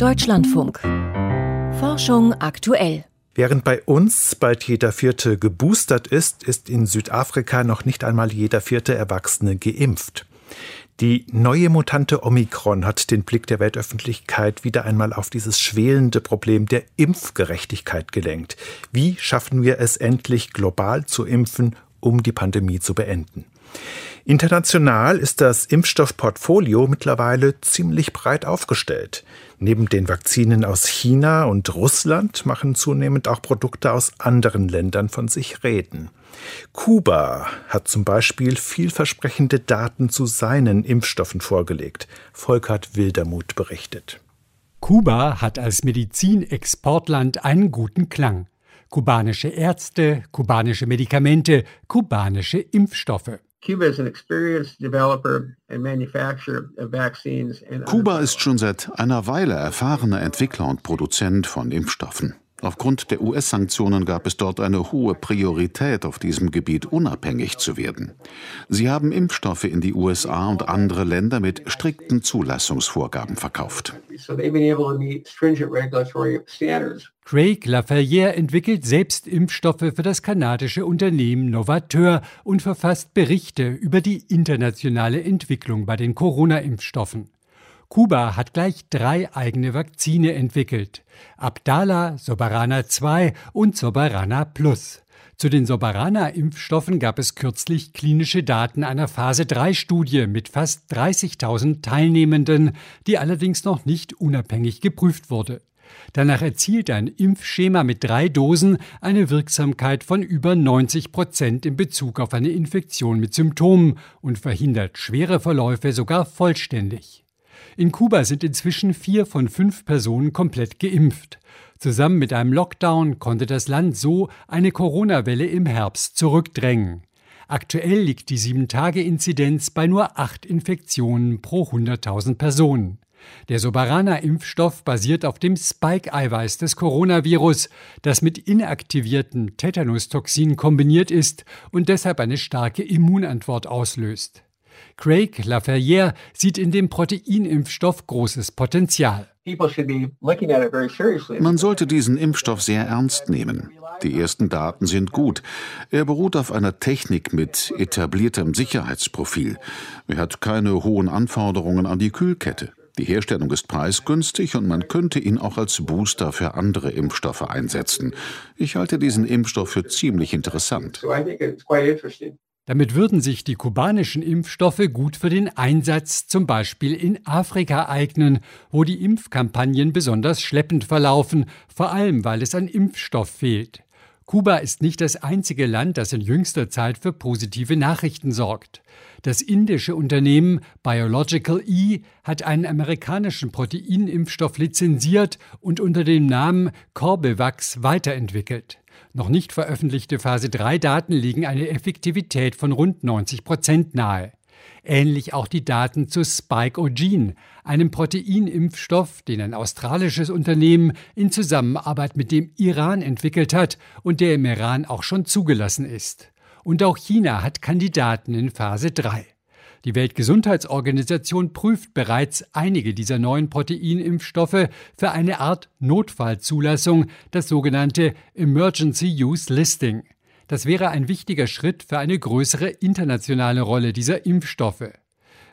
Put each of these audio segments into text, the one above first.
Deutschlandfunk. Forschung aktuell. Während bei uns bald jeder Vierte geboostert ist, ist in Südafrika noch nicht einmal jeder vierte Erwachsene geimpft. Die neue Mutante Omikron hat den Blick der Weltöffentlichkeit wieder einmal auf dieses schwelende Problem der Impfgerechtigkeit gelenkt. Wie schaffen wir es endlich global zu impfen, um die Pandemie zu beenden? International ist das Impfstoffportfolio mittlerweile ziemlich breit aufgestellt. Neben den Vakzinen aus China und Russland machen zunehmend auch Produkte aus anderen Ländern von sich reden. Kuba hat zum Beispiel vielversprechende Daten zu seinen Impfstoffen vorgelegt. Volkert Wildermuth berichtet. Kuba hat als Medizinexportland einen guten Klang. Kubanische Ärzte, kubanische Medikamente, kubanische Impfstoffe. Kuba ist schon seit einer Weile erfahrener Entwickler und Produzent von Impfstoffen. Aufgrund der US-Sanktionen gab es dort eine hohe Priorität, auf diesem Gebiet unabhängig zu werden. Sie haben Impfstoffe in die USA und andere Länder mit strikten Zulassungsvorgaben verkauft. Craig Laferrière entwickelt selbst Impfstoffe für das kanadische Unternehmen Novateur und verfasst Berichte über die internationale Entwicklung bei den Corona-Impfstoffen. Kuba hat gleich drei eigene Vakzine entwickelt. Abdala, Soberana 2 und Soberana Plus. Zu den Soberana-Impfstoffen gab es kürzlich klinische Daten einer Phase-3-Studie mit fast 30.000 Teilnehmenden, die allerdings noch nicht unabhängig geprüft wurde. Danach erzielt ein Impfschema mit drei Dosen eine Wirksamkeit von über 90 Prozent in Bezug auf eine Infektion mit Symptomen und verhindert schwere Verläufe sogar vollständig. In Kuba sind inzwischen vier von fünf Personen komplett geimpft. Zusammen mit einem Lockdown konnte das Land so eine Corona-Welle im Herbst zurückdrängen. Aktuell liegt die 7-Tage-Inzidenz bei nur acht Infektionen pro 100.000 Personen. Der Soberana-Impfstoff basiert auf dem Spike-Eiweiß des Coronavirus, das mit inaktivierten Tetanustoxin kombiniert ist und deshalb eine starke Immunantwort auslöst. Craig Laferrière sieht in dem Proteinimpfstoff großes Potenzial. Man sollte diesen Impfstoff sehr ernst nehmen. Die ersten Daten sind gut. Er beruht auf einer Technik mit etabliertem Sicherheitsprofil. Er hat keine hohen Anforderungen an die Kühlkette. Die Herstellung ist preisgünstig und man könnte ihn auch als Booster für andere Impfstoffe einsetzen. Ich halte diesen Impfstoff für ziemlich interessant. Damit würden sich die kubanischen Impfstoffe gut für den Einsatz zum Beispiel in Afrika eignen, wo die Impfkampagnen besonders schleppend verlaufen, vor allem weil es an Impfstoff fehlt. Kuba ist nicht das einzige Land, das in jüngster Zeit für positive Nachrichten sorgt. Das indische Unternehmen Biological E hat einen amerikanischen Proteinimpfstoff lizenziert und unter dem Namen Corbevax weiterentwickelt. Noch nicht veröffentlichte Phase-3-Daten liegen eine Effektivität von rund 90 Prozent nahe. Ähnlich auch die Daten zu Spike-Ogene, einem Proteinimpfstoff, den ein australisches Unternehmen in Zusammenarbeit mit dem Iran entwickelt hat und der im Iran auch schon zugelassen ist. Und auch China hat Kandidaten in Phase 3. Die Weltgesundheitsorganisation prüft bereits einige dieser neuen Proteinimpfstoffe für eine Art Notfallzulassung, das sogenannte Emergency Use Listing. Das wäre ein wichtiger Schritt für eine größere internationale Rolle dieser Impfstoffe.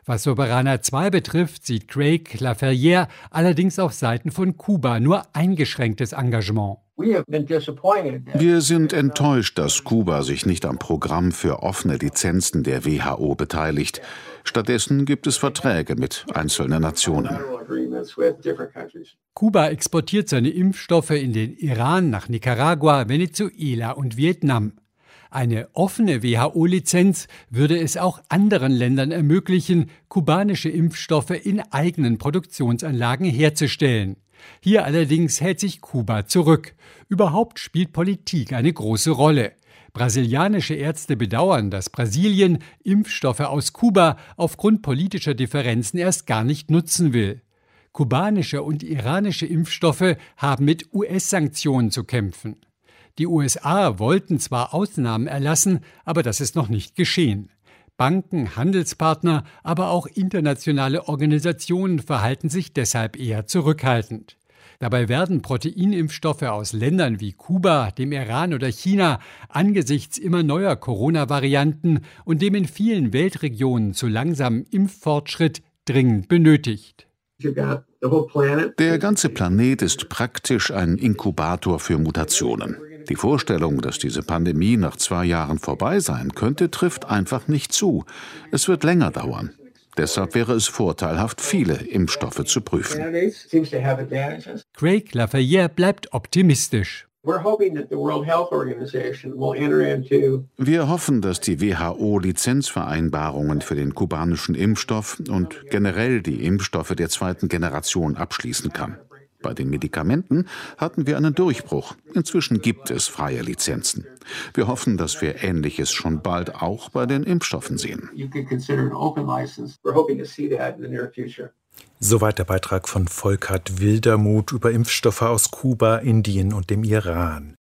Was Soberana 2 betrifft, sieht Craig Laferrière allerdings auf Seiten von Kuba nur eingeschränktes Engagement. Wir sind enttäuscht, dass Kuba sich nicht am Programm für offene Lizenzen der WHO beteiligt. Stattdessen gibt es Verträge mit einzelnen Nationen. Kuba exportiert seine Impfstoffe in den Iran, nach Nicaragua, Venezuela und Vietnam. Eine offene WHO-Lizenz würde es auch anderen Ländern ermöglichen, kubanische Impfstoffe in eigenen Produktionsanlagen herzustellen. Hier allerdings hält sich Kuba zurück. Überhaupt spielt Politik eine große Rolle. Brasilianische Ärzte bedauern, dass Brasilien Impfstoffe aus Kuba aufgrund politischer Differenzen erst gar nicht nutzen will. Kubanische und iranische Impfstoffe haben mit US-Sanktionen zu kämpfen. Die USA wollten zwar Ausnahmen erlassen, aber das ist noch nicht geschehen. Banken, Handelspartner, aber auch internationale Organisationen verhalten sich deshalb eher zurückhaltend. Dabei werden Proteinimpfstoffe aus Ländern wie Kuba, dem Iran oder China angesichts immer neuer Corona-Varianten und dem in vielen Weltregionen zu langsamem Impffortschritt dringend benötigt. Der ganze Planet ist praktisch ein Inkubator für Mutationen. Die Vorstellung, dass diese Pandemie nach zwei Jahren vorbei sein könnte, trifft einfach nicht zu. Es wird länger dauern. Deshalb wäre es vorteilhaft, viele Impfstoffe zu prüfen. Craig Lafayette bleibt optimistisch. Wir hoffen, dass die WHO Lizenzvereinbarungen für den kubanischen Impfstoff und generell die Impfstoffe der zweiten Generation abschließen kann. Bei den Medikamenten hatten wir einen Durchbruch. Inzwischen gibt es freie Lizenzen. Wir hoffen, dass wir Ähnliches schon bald auch bei den Impfstoffen sehen. Soweit der Beitrag von Volkert Wildermuth über Impfstoffe aus Kuba, Indien und dem Iran.